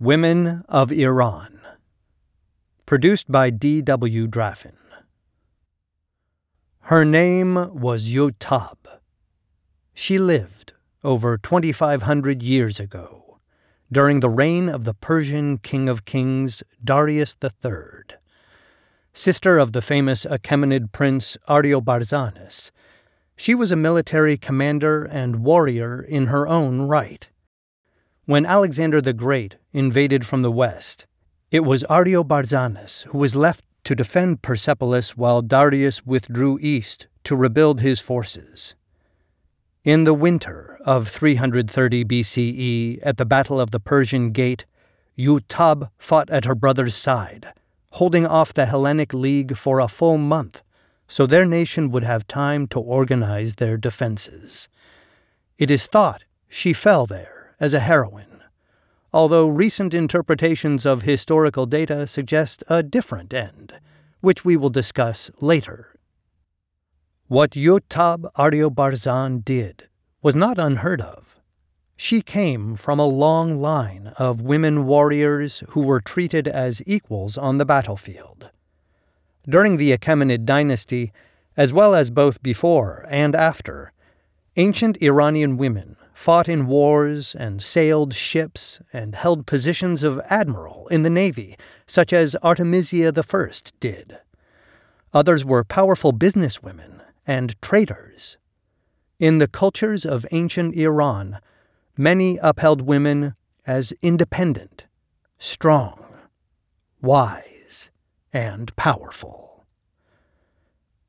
Women of Iran. Produced by D. W. Draffin. Her name was Yotab. She lived over 2,500 years ago, during the reign of the Persian King of Kings Darius III, sister of the famous Achaemenid prince Ariobarzanes. She was a military commander and warrior in her own right. When Alexander the Great invaded from the west, it was Ariobarzanes who was left to defend Persepolis while Darius withdrew east to rebuild his forces. In the winter of 330 BCE, at the Battle of the Persian Gate, Yutab fought at her brother's side, holding off the Hellenic League for a full month so their nation would have time to organize their defenses. It is thought she fell there as a heroine, although recent interpretations of historical data suggest a different end, which we will discuss later. What Yutab Ariobarzan did was not unheard of. She came from a long line of women warriors who were treated as equals on the battlefield. During the Achaemenid dynasty, as well as both before and after, ancient Iranian women fought in wars and sailed ships and held positions of admiral in the navy, such as Artemisia I did. Others were powerful businesswomen and traders. In the cultures of ancient Iran, many upheld women as independent, strong, wise, and powerful.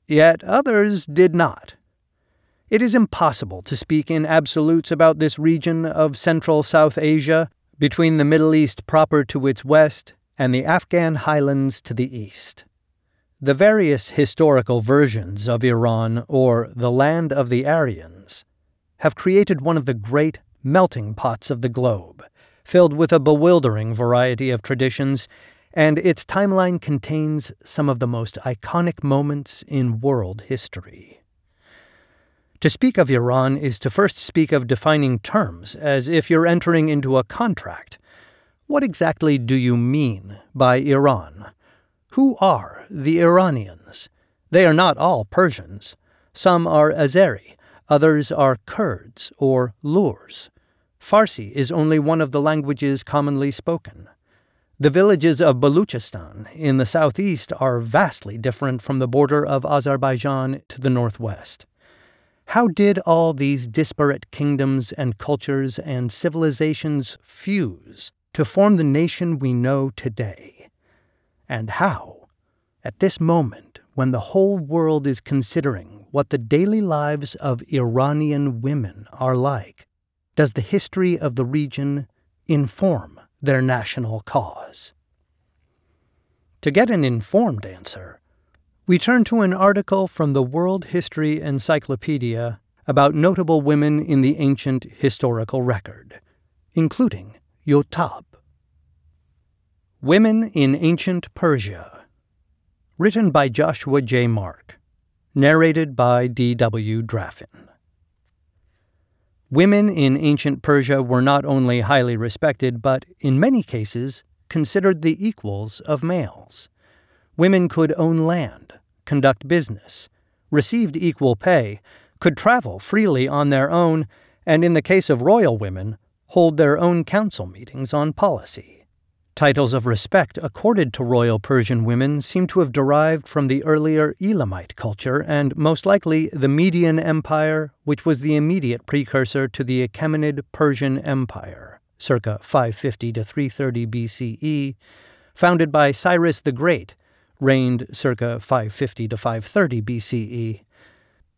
Yet others did not. It is impossible to speak in absolutes about this region of Central South Asia, between the Middle East proper to its west and the Afghan highlands to the east. The various historical versions of Iran, or the land of the Aryans, have created one of the great melting pots of the globe, filled with a bewildering variety of traditions, and its timeline contains some of the most iconic moments in world history. To speak of Iran is to first speak of defining terms, as if you're entering into a contract. What exactly do you mean by Iran? Who are the Iranians? They are not all Persians. Some are Azeri, others are Kurds or Lurs. Farsi is only one of the languages commonly spoken. The villages of Baluchistan in the southeast are vastly different from the border of Azerbaijan to the northwest. How did all these disparate kingdoms and cultures and civilizations fuse to form the nation we know today? And how, at this moment when the whole world is considering what the daily lives of Iranian women are like, does the history of the region inform their national cause? To get an informed answer, we turn to an article from the World History Encyclopedia about notable women in the ancient historical record, including Yotab. Women in Ancient Persia. Written by Joshua J. Mark. Narrated by D. W. Draffin. Women in ancient Persia were not only highly respected, but, in many cases, considered the equals of males. Women could own land conduct business, received equal pay, could travel freely on their own, and in the case of royal women, hold their own council meetings on policy. Titles of respect accorded to royal Persian women seem to have derived from the earlier Elamite culture and most likely the Median Empire, which was the immediate precursor to the Achaemenid Persian Empire, circa 550 to 330 BCE, founded by Cyrus the Great reigned circa 550 to 530 BCE.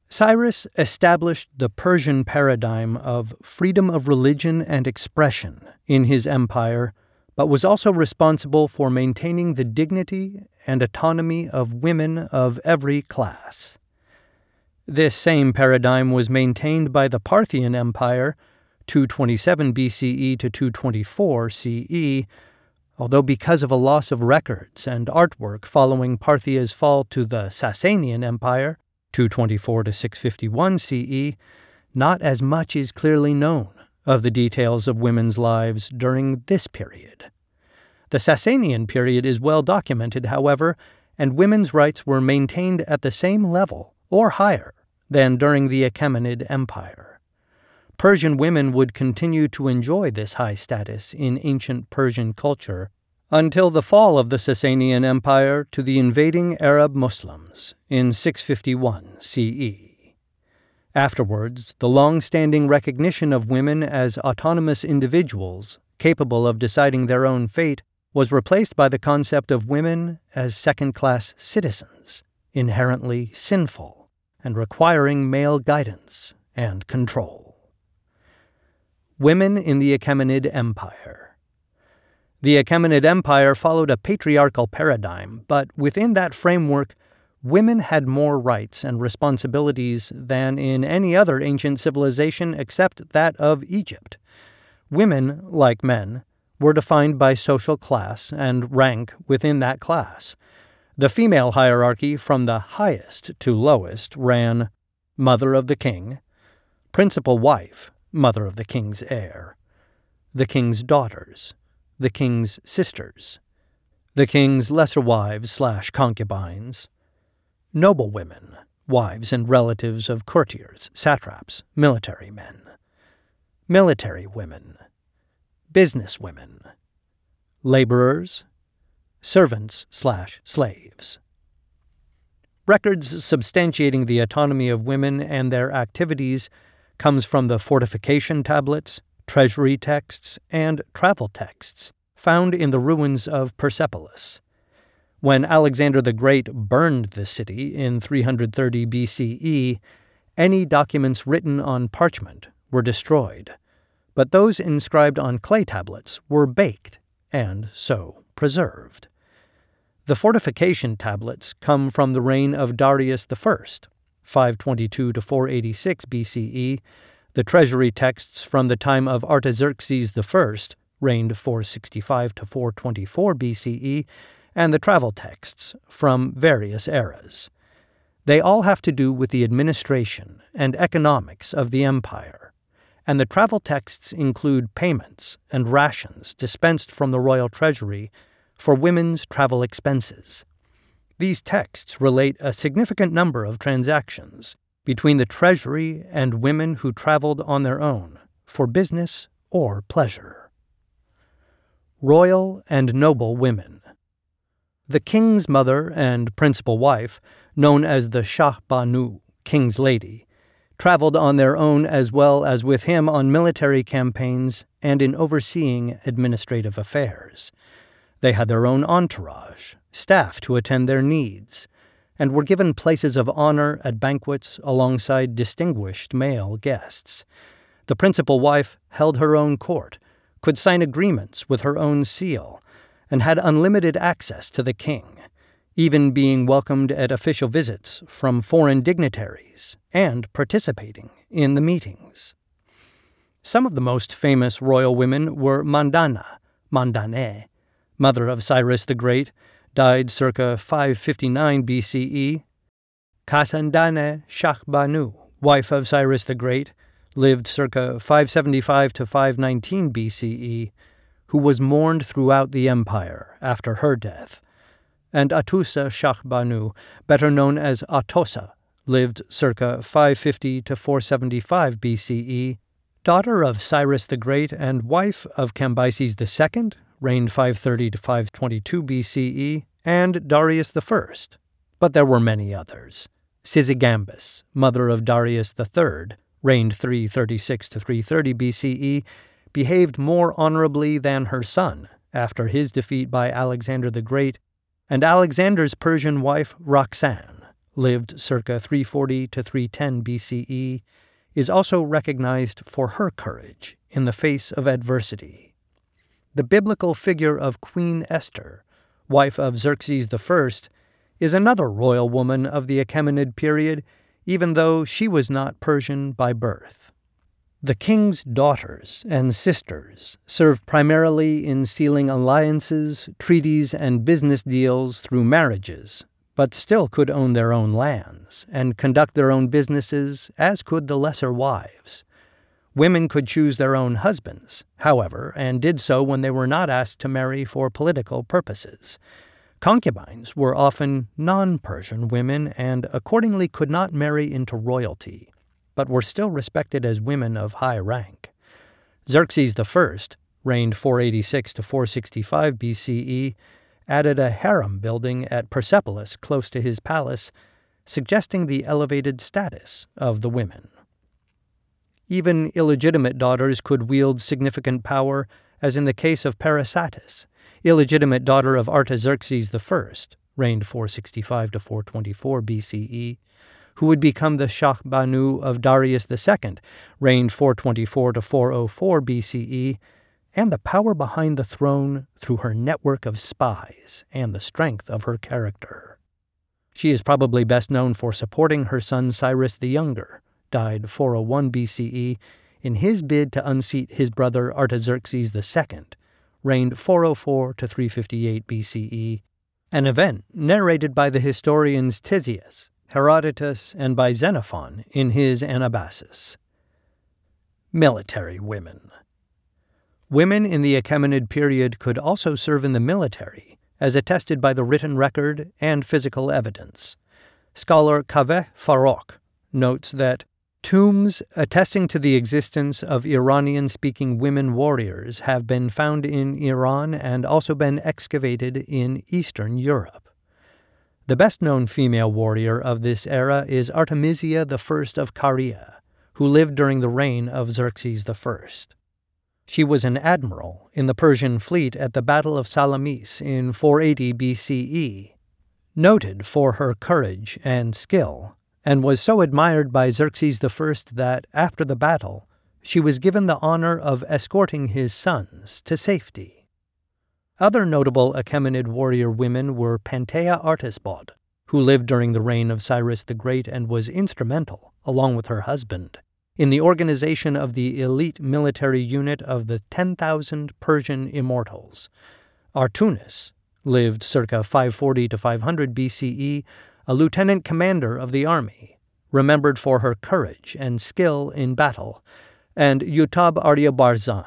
Cyrus established the Persian paradigm of freedom of religion and expression in his empire, but was also responsible for maintaining the dignity and autonomy of women of every class. This same paradigm was maintained by the Parthian Empire, 227 BCE to 224 CE, although because of a loss of records and artwork following Parthia's fall to the Sasanian Empire, 224 to 651 CE, not as much is clearly known of the details of women's lives during this period. The Sasanian period is well documented, however, and women's rights were maintained at the same level, or higher, than during the Achaemenid Empire. Persian women would continue to enjoy this high status in ancient Persian culture until the fall of the Sasanian Empire to the invading Arab Muslims in 651 CE. Afterwards, the long standing recognition of women as autonomous individuals capable of deciding their own fate was replaced by the concept of women as second class citizens, inherently sinful and requiring male guidance and control. Women in the Achaemenid Empire. The Achaemenid Empire followed a patriarchal paradigm, but within that framework, women had more rights and responsibilities than in any other ancient civilization except that of Egypt. Women, like men, were defined by social class and rank within that class. The female hierarchy from the highest to lowest ran Mother of the King, Principal Wife, Mother of the King's heir, the King's daughters, the King's sisters, the King's lesser wives slash concubines, noblewomen, wives and relatives of courtiers, satraps, military men, military women, business women, laborers, servants slash slaves. Records substantiating the autonomy of women and their activities comes from the fortification tablets, treasury texts, and travel texts found in the ruins of Persepolis. When Alexander the Great burned the city in 330 BCE, any documents written on parchment were destroyed, but those inscribed on clay tablets were baked and so preserved. The fortification tablets come from the reign of Darius I, 522 to 486 BCE, the treasury texts from the time of Artaxerxes I, reigned 465 to 424 BCE, and the travel texts from various eras. They all have to do with the administration and economics of the empire, and the travel texts include payments and rations dispensed from the royal treasury for women's travel expenses. These texts relate a significant number of transactions between the treasury and women who traveled on their own for business or pleasure. Royal and noble women. The king's mother and principal wife, known as the Shah Banu, King's Lady, traveled on their own as well as with him on military campaigns and in overseeing administrative affairs. They had their own entourage, staff to attend their needs, and were given places of honor at banquets alongside distinguished male guests. The principal wife held her own court, could sign agreements with her own seal, and had unlimited access to the king, even being welcomed at official visits from foreign dignitaries and participating in the meetings. Some of the most famous royal women were Mandana, Mandane, mother of Cyrus the Great, died circa 559 BCE, Kasandane Shahbanu, wife of Cyrus the Great, lived circa 575 to 519 BCE, who was mourned throughout the empire after her death, and Atusa Shahbanu, better known as Atossa, lived circa 550 to 475 BCE, daughter of Cyrus the Great and wife of Cambyses II, reigned 530 to 522 BCE, and Darius I. But there were many others. Sysigambis, mother of Darius III, reigned 336 to 330 BCE, behaved more honorably than her son after his defeat by Alexander the Great, and Alexander's Persian wife Roxanne, lived circa 340 to 310 BCE, is also recognized for her courage in the face of adversity. The biblical figure of Queen Esther, wife of Xerxes I, is another royal woman of the Achaemenid period, even though she was not Persian by birth. The king's daughters and sisters served primarily in sealing alliances, treaties, and business deals through marriages, but still could own their own lands and conduct their own businesses, as could the lesser wives. Women could choose their own husbands, however, and did so when they were not asked to marry for political purposes. Concubines were often non Persian women and accordingly could not marry into royalty, but were still respected as women of high rank. Xerxes I, reigned 486 to 465 BCE, added a harem building at Persepolis close to his palace, suggesting the elevated status of the women. Even illegitimate daughters could wield significant power, as in the case of Parysatis, illegitimate daughter of Artaxerxes I, reigned 465 to 424 BCE, who would become the Shah Banu of Darius II, reigned 424 to 404 BCE, and the power behind the throne through her network of spies and the strength of her character. She is probably best known for supporting her son Cyrus the Younger, died 401 BCE, in his bid to unseat his brother Artaxerxes II, reigned 404 to 358 BCE, an event narrated by the historians Ctesias, Herodotus, and by Xenophon in his Anabasis. Military women. Women in the Achaemenid period could also serve in the military, as attested by the written record and physical evidence. Scholar Kaveh Farrokh notes that Tombs attesting to the existence of Iranian speaking women warriors have been found in Iran and also been excavated in Eastern Europe. The best known female warrior of this era is Artemisia I of Caria, who lived during the reign of Xerxes I. She was an admiral in the Persian fleet at the Battle of Salamis in 480 BCE, noted for her courage and skill and was so admired by Xerxes I that, after the battle, she was given the honor of escorting his sons to safety. Other notable Achaemenid warrior women were Pantea Arteshbod, who lived during the reign of Cyrus the Great and was instrumental, along with her husband, in the organization of the elite military unit of the 10,000 Persian immortals. Artunis lived circa 540 to 500 BCE a lieutenant commander of the army, remembered for her courage and skill in battle, and Yutab Aryabarzan,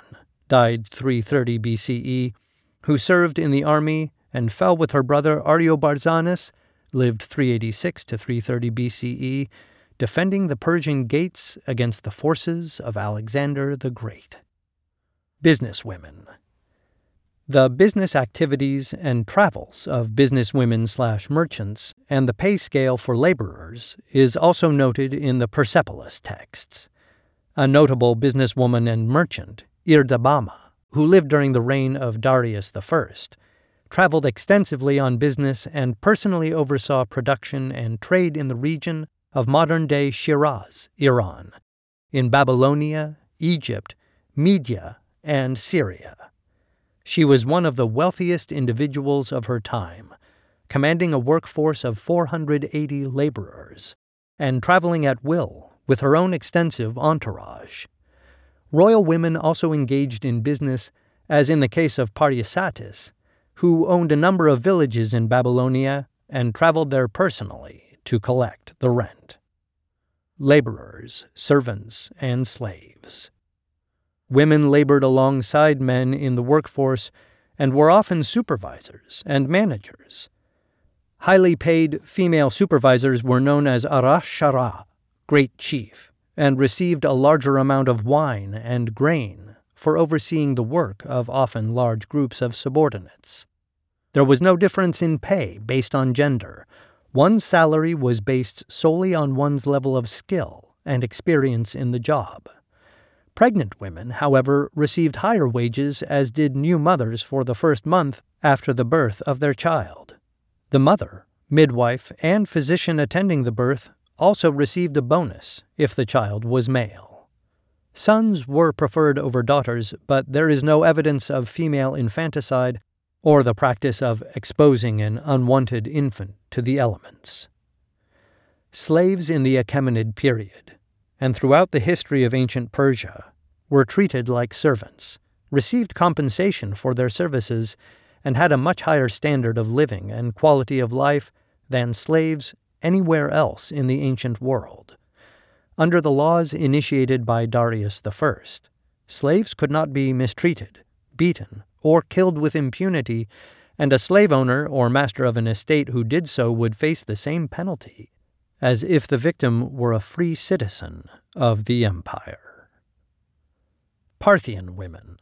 died 330 BCE, who served in the army and fell with her brother Ariobarzanes, lived 386 to 330 BCE, defending the Persian gates against the forces of Alexander the Great. Businesswomen the business activities and travels of businesswomen slash merchants and the pay scale for laborers is also noted in the Persepolis texts. A notable businesswoman and merchant, Irdabama, who lived during the reign of Darius I, traveled extensively on business and personally oversaw production and trade in the region of modern day Shiraz, Iran, in Babylonia, Egypt, Media, and Syria. She was one of the wealthiest individuals of her time, commanding a workforce of 480 laborers, and traveling at will with her own extensive entourage. Royal women also engaged in business, as in the case of Parysatis, who owned a number of villages in Babylonia and traveled there personally to collect the rent. Laborers, servants, and slaves. Women labored alongside men in the workforce and were often supervisors and managers. Highly paid female supervisors were known as Arash Shara, Great Chief, and received a larger amount of wine and grain for overseeing the work of often large groups of subordinates. There was no difference in pay based on gender. One's salary was based solely on one's level of skill and experience in the job. Pregnant women, however, received higher wages, as did new mothers for the first month after the birth of their child. The mother, midwife, and physician attending the birth also received a bonus if the child was male. Sons were preferred over daughters, but there is no evidence of female infanticide or the practice of exposing an unwanted infant to the elements. Slaves in the Achaemenid period and throughout the history of ancient Persia, were treated like servants, received compensation for their services, and had a much higher standard of living and quality of life than slaves anywhere else in the ancient world. Under the laws initiated by Darius I, slaves could not be mistreated, beaten, or killed with impunity, and a slave owner or master of an estate who did so would face the same penalty as if the victim were a free citizen of the empire. Parthian women.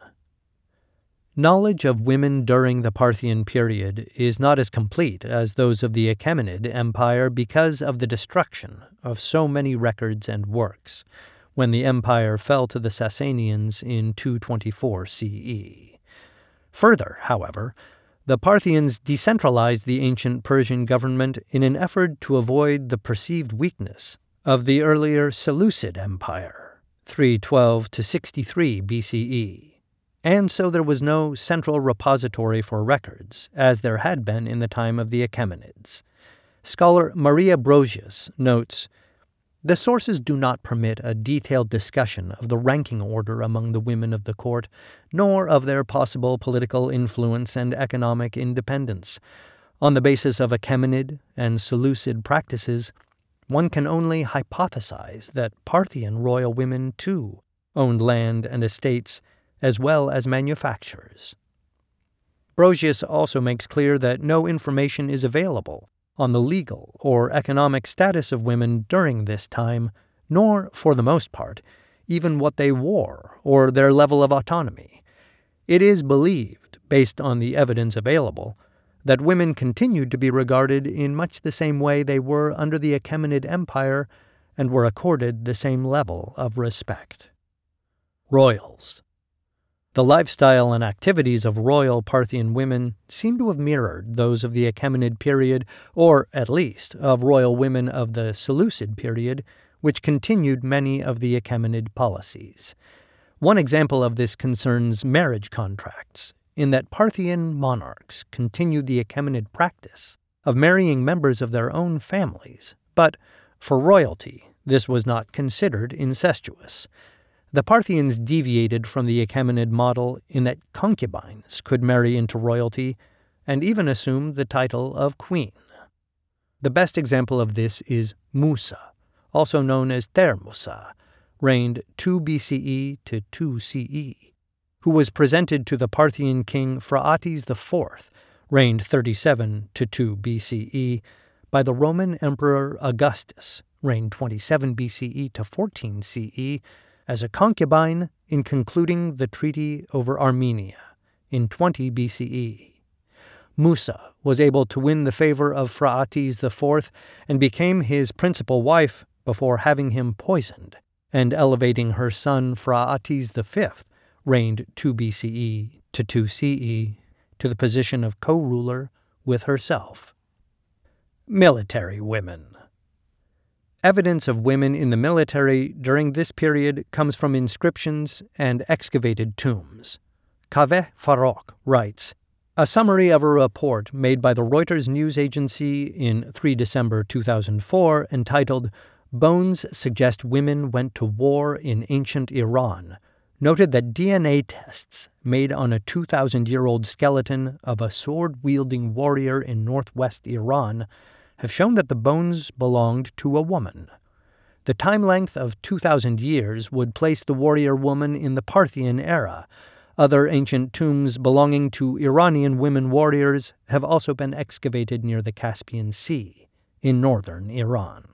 Knowledge of women during the Parthian period is not as complete as those of the Achaemenid Empire because of the destruction of so many records and works when the empire fell to the Sasanians in 224 CE. Further, however, the Parthians decentralized the ancient Persian government in an effort to avoid the perceived weakness of the earlier Seleucid Empire, 312 to 63 BCE and so there was no central repository for records, as there had been in the time of the Achaemenids. Scholar Maria Brosius notes The sources do not permit a detailed discussion of the ranking order among the women of the court, nor of their possible political influence and economic independence. On the basis of Achaemenid and Seleucid practices, one can only hypothesize that Parthian royal women, too, owned land and estates as well as manufactures. Brosius also makes clear that no information is available on the legal or economic status of women during this time, nor, for the most part, even what they wore or their level of autonomy. It is believed, based on the evidence available, that women continued to be regarded in much the same way they were under the Achaemenid Empire and were accorded the same level of respect. Royals the lifestyle and activities of royal Parthian women seem to have mirrored those of the Achaemenid period, or at least of royal women of the Seleucid period, which continued many of the Achaemenid policies. One example of this concerns marriage contracts, in that Parthian monarchs continued the Achaemenid practice of marrying members of their own families, but for royalty this was not considered incestuous. The Parthians deviated from the Achaemenid model in that concubines could marry into royalty and even assume the title of queen. The best example of this is Musa, also known as Thermusa, reigned 2 BCE to 2 CE, who was presented to the Parthian king Phraates IV, reigned 37 to 2 BCE, by the Roman Emperor Augustus, reigned 27 BCE to 14 CE, as a concubine in concluding the treaty over Armenia in 20 BCE. Musa was able to win the favor of Phraates IV and became his principal wife before having him poisoned and elevating her son Phraates V, reigned 2 BCE to 2 CE, to the position of co ruler with herself. Military women. Evidence of women in the military during this period comes from inscriptions and excavated tombs. Kaveh Farrokh writes A summary of a report made by the Reuters news agency in 3 December 2004 entitled Bones Suggest Women Went to War in Ancient Iran noted that DNA tests made on a 2,000 year old skeleton of a sword wielding warrior in northwest Iran have shown that the bones belonged to a woman. The time length of 2,000 years would place the warrior woman in the Parthian era. Other ancient tombs belonging to Iranian women warriors have also been excavated near the Caspian Sea in northern Iran.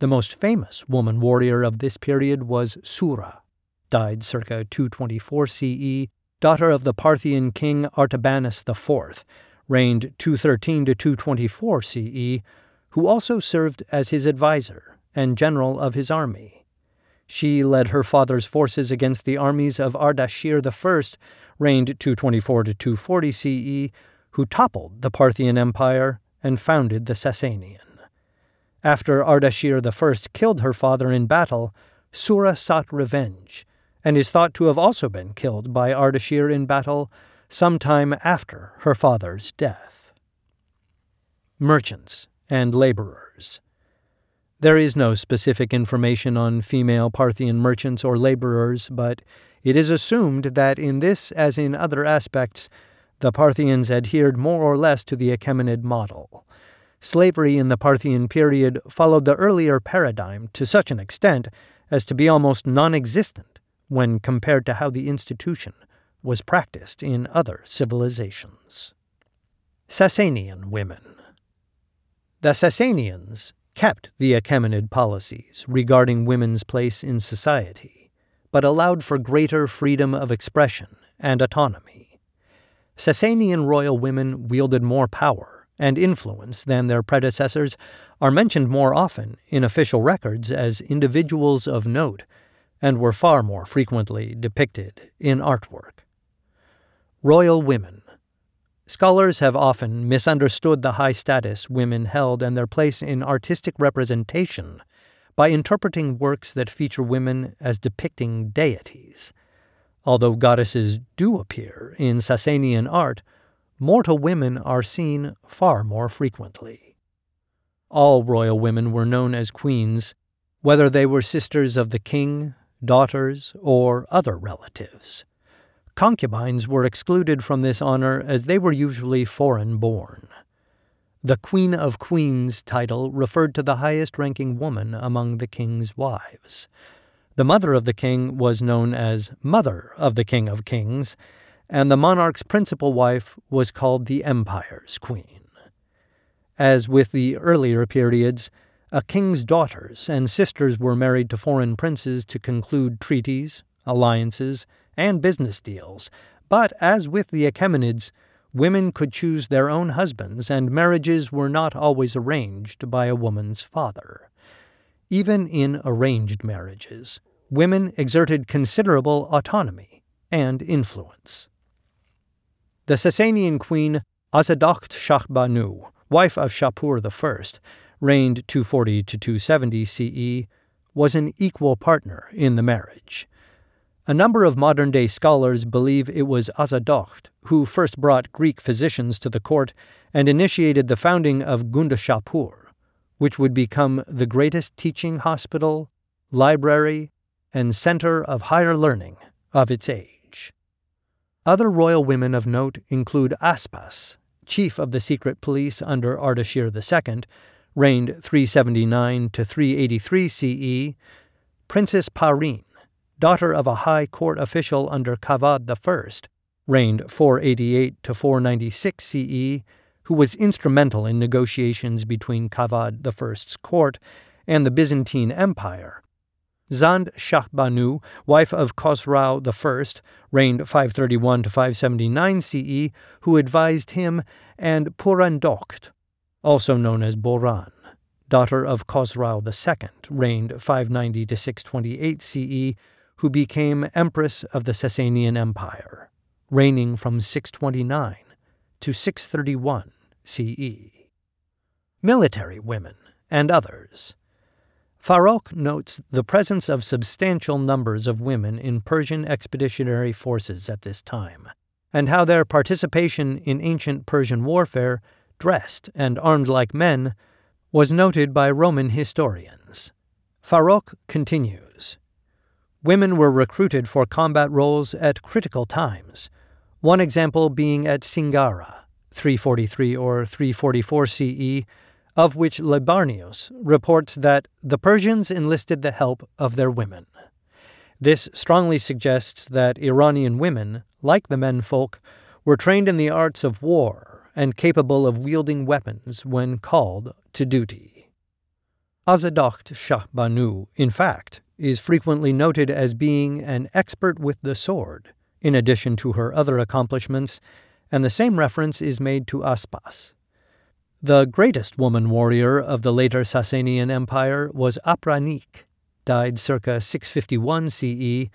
The most famous woman warrior of this period was Sura, died circa 224 CE, daughter of the Parthian king Artabanus IV, reigned 213 to 224 CE, who also served as his adviser and general of his army. She led her father's forces against the armies of Ardashir I, reigned 224 to 240 CE, who toppled the Parthian Empire and founded the Sasanian. After Ardashir I killed her father in battle, Sura sought revenge, and is thought to have also been killed by Ardashir in battle sometime after her father's death. Merchants and laborers. There is no specific information on female Parthian merchants or laborers, but it is assumed that in this, as in other aspects, the Parthians adhered more or less to the Achaemenid model. slavery in the Parthian period followed the earlier paradigm to such an extent as to be almost non existent when compared to how the institution was practiced in other civilizations. Sassanian women. The Sassanians kept the Achaemenid policies regarding women's place in society, but allowed for greater freedom of expression and autonomy. Sassanian royal women wielded more power and influence than their predecessors, are mentioned more often in official records as individuals of note, and were far more frequently depicted in artwork. Royal women. Scholars have often misunderstood the high status women held and their place in artistic representation by interpreting works that feature women as depicting deities. Although goddesses do appear in Sasanian art, mortal women are seen far more frequently. All royal women were known as queens, whether they were sisters of the king, daughters, or other relatives. Concubines were excluded from this honor as they were usually foreign born. The Queen of Queens title referred to the highest ranking woman among the king's wives. The mother of the king was known as Mother of the King of Kings, and the monarch's principal wife was called the empire's queen. As with the earlier periods, a king's daughters and sisters were married to foreign princes to conclude treaties, alliances, and business deals, but as with the Achaemenids, women could choose their own husbands, and marriages were not always arranged by a woman's father. Even in arranged marriages, women exerted considerable autonomy and influence. The Sasanian queen Azadakht Shahbanu, wife of Shapur I, reigned 240 to 270 CE, was an equal partner in the marriage. A number of modern day scholars believe it was Azadakht who first brought Greek physicians to the court and initiated the founding of Gundeshapur, which would become the greatest teaching hospital, library, and center of higher learning of its age. Other royal women of note include Aspas, chief of the secret police under Ardashir II, reigned 379 to 383 CE, Princess Parin, daughter of a high court official under Kavad I, reigned 488 to 496 CE, who was instrumental in negotiations between Kavad I's court and the Byzantine Empire, Zand Shahbanu, wife of Khosrau I, reigned 531 to 579 CE, who advised him, and Purandokht, also known as Boran, daughter of Khosrau II, reigned 590 to 628 CE, who became Empress of the Sasanian Empire, reigning from 629 to 631 CE. Military women and others. Farrokh notes the presence of substantial numbers of women in Persian expeditionary forces at this time, and how their participation in ancient Persian warfare, dressed and armed like men, was noted by Roman historians. Farrokh continues Women were recruited for combat roles at critical times, one example being at Singara, 343 or 344 CE of which Libanius reports that the Persians enlisted the help of their women. This strongly suggests that Iranian women, like the menfolk, were trained in the arts of war and capable of wielding weapons when called to duty. Azadakht Shah Banu, in fact, is frequently noted as being an expert with the sword, in addition to her other accomplishments, and the same reference is made to Aspas, the greatest woman warrior of the later Sasanian Empire was Apranik, died circa 651 CE,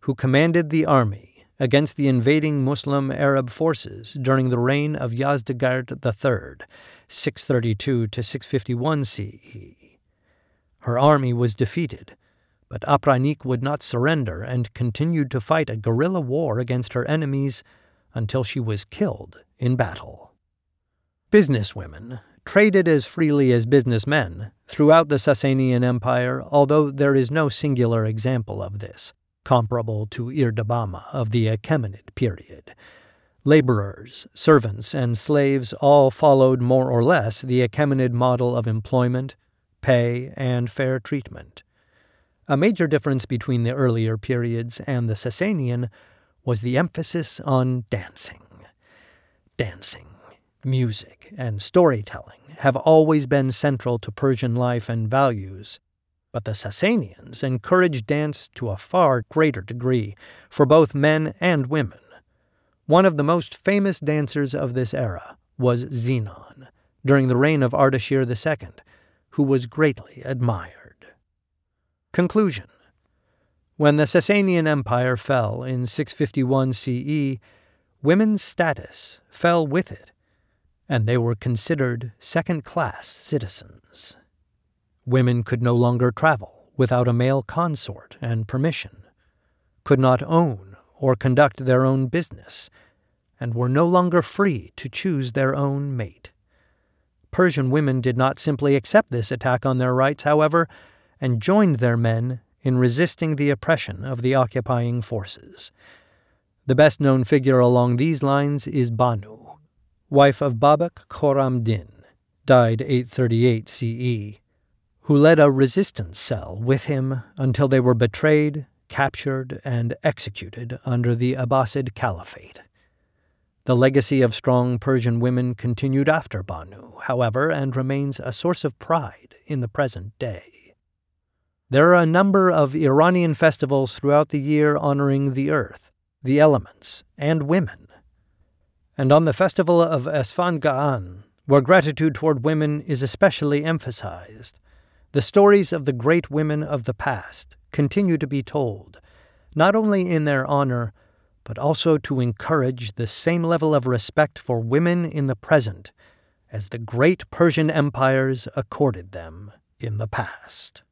who commanded the army against the invading Muslim Arab forces during the reign of Yazdegerd III, 632 to 651 CE. Her army was defeated, but Apranik would not surrender and continued to fight a guerrilla war against her enemies until she was killed in battle. Businesswomen traded as freely as businessmen throughout the Sasanian Empire, although there is no singular example of this, comparable to Irdabama of the Achaemenid period. Laborers, servants, and slaves all followed more or less the Achaemenid model of employment, pay, and fair treatment. A major difference between the earlier periods and the Sasanian was the emphasis on dancing. Dancing, music, and storytelling have always been central to Persian life and values, but the Sasanians encouraged dance to a far greater degree for both men and women. One of the most famous dancers of this era was Zenon, during the reign of Ardashir II, who was greatly admired. Conclusion When the Sasanian Empire fell in 651 CE, women's status fell with it, and they were considered second class citizens. Women could no longer travel without a male consort and permission, could not own or conduct their own business, and were no longer free to choose their own mate. Persian women did not simply accept this attack on their rights, however, and joined their men in resisting the oppression of the occupying forces. The best known figure along these lines is Banu, wife of Babak Khorram Din, died 838 CE, who led a resistance cell with him until they were betrayed, captured, and executed under the Abbasid Caliphate. The legacy of strong Persian women continued after Banu, however, and remains a source of pride in the present day. There are a number of Iranian festivals throughout the year honoring the earth, the elements, and women. And on the festival of Esfand where gratitude toward women is especially emphasized, the stories of the great women of the past continue to be told, not only in their honor, but also to encourage the same level of respect for women in the present as the great Persian empires accorded them in the past.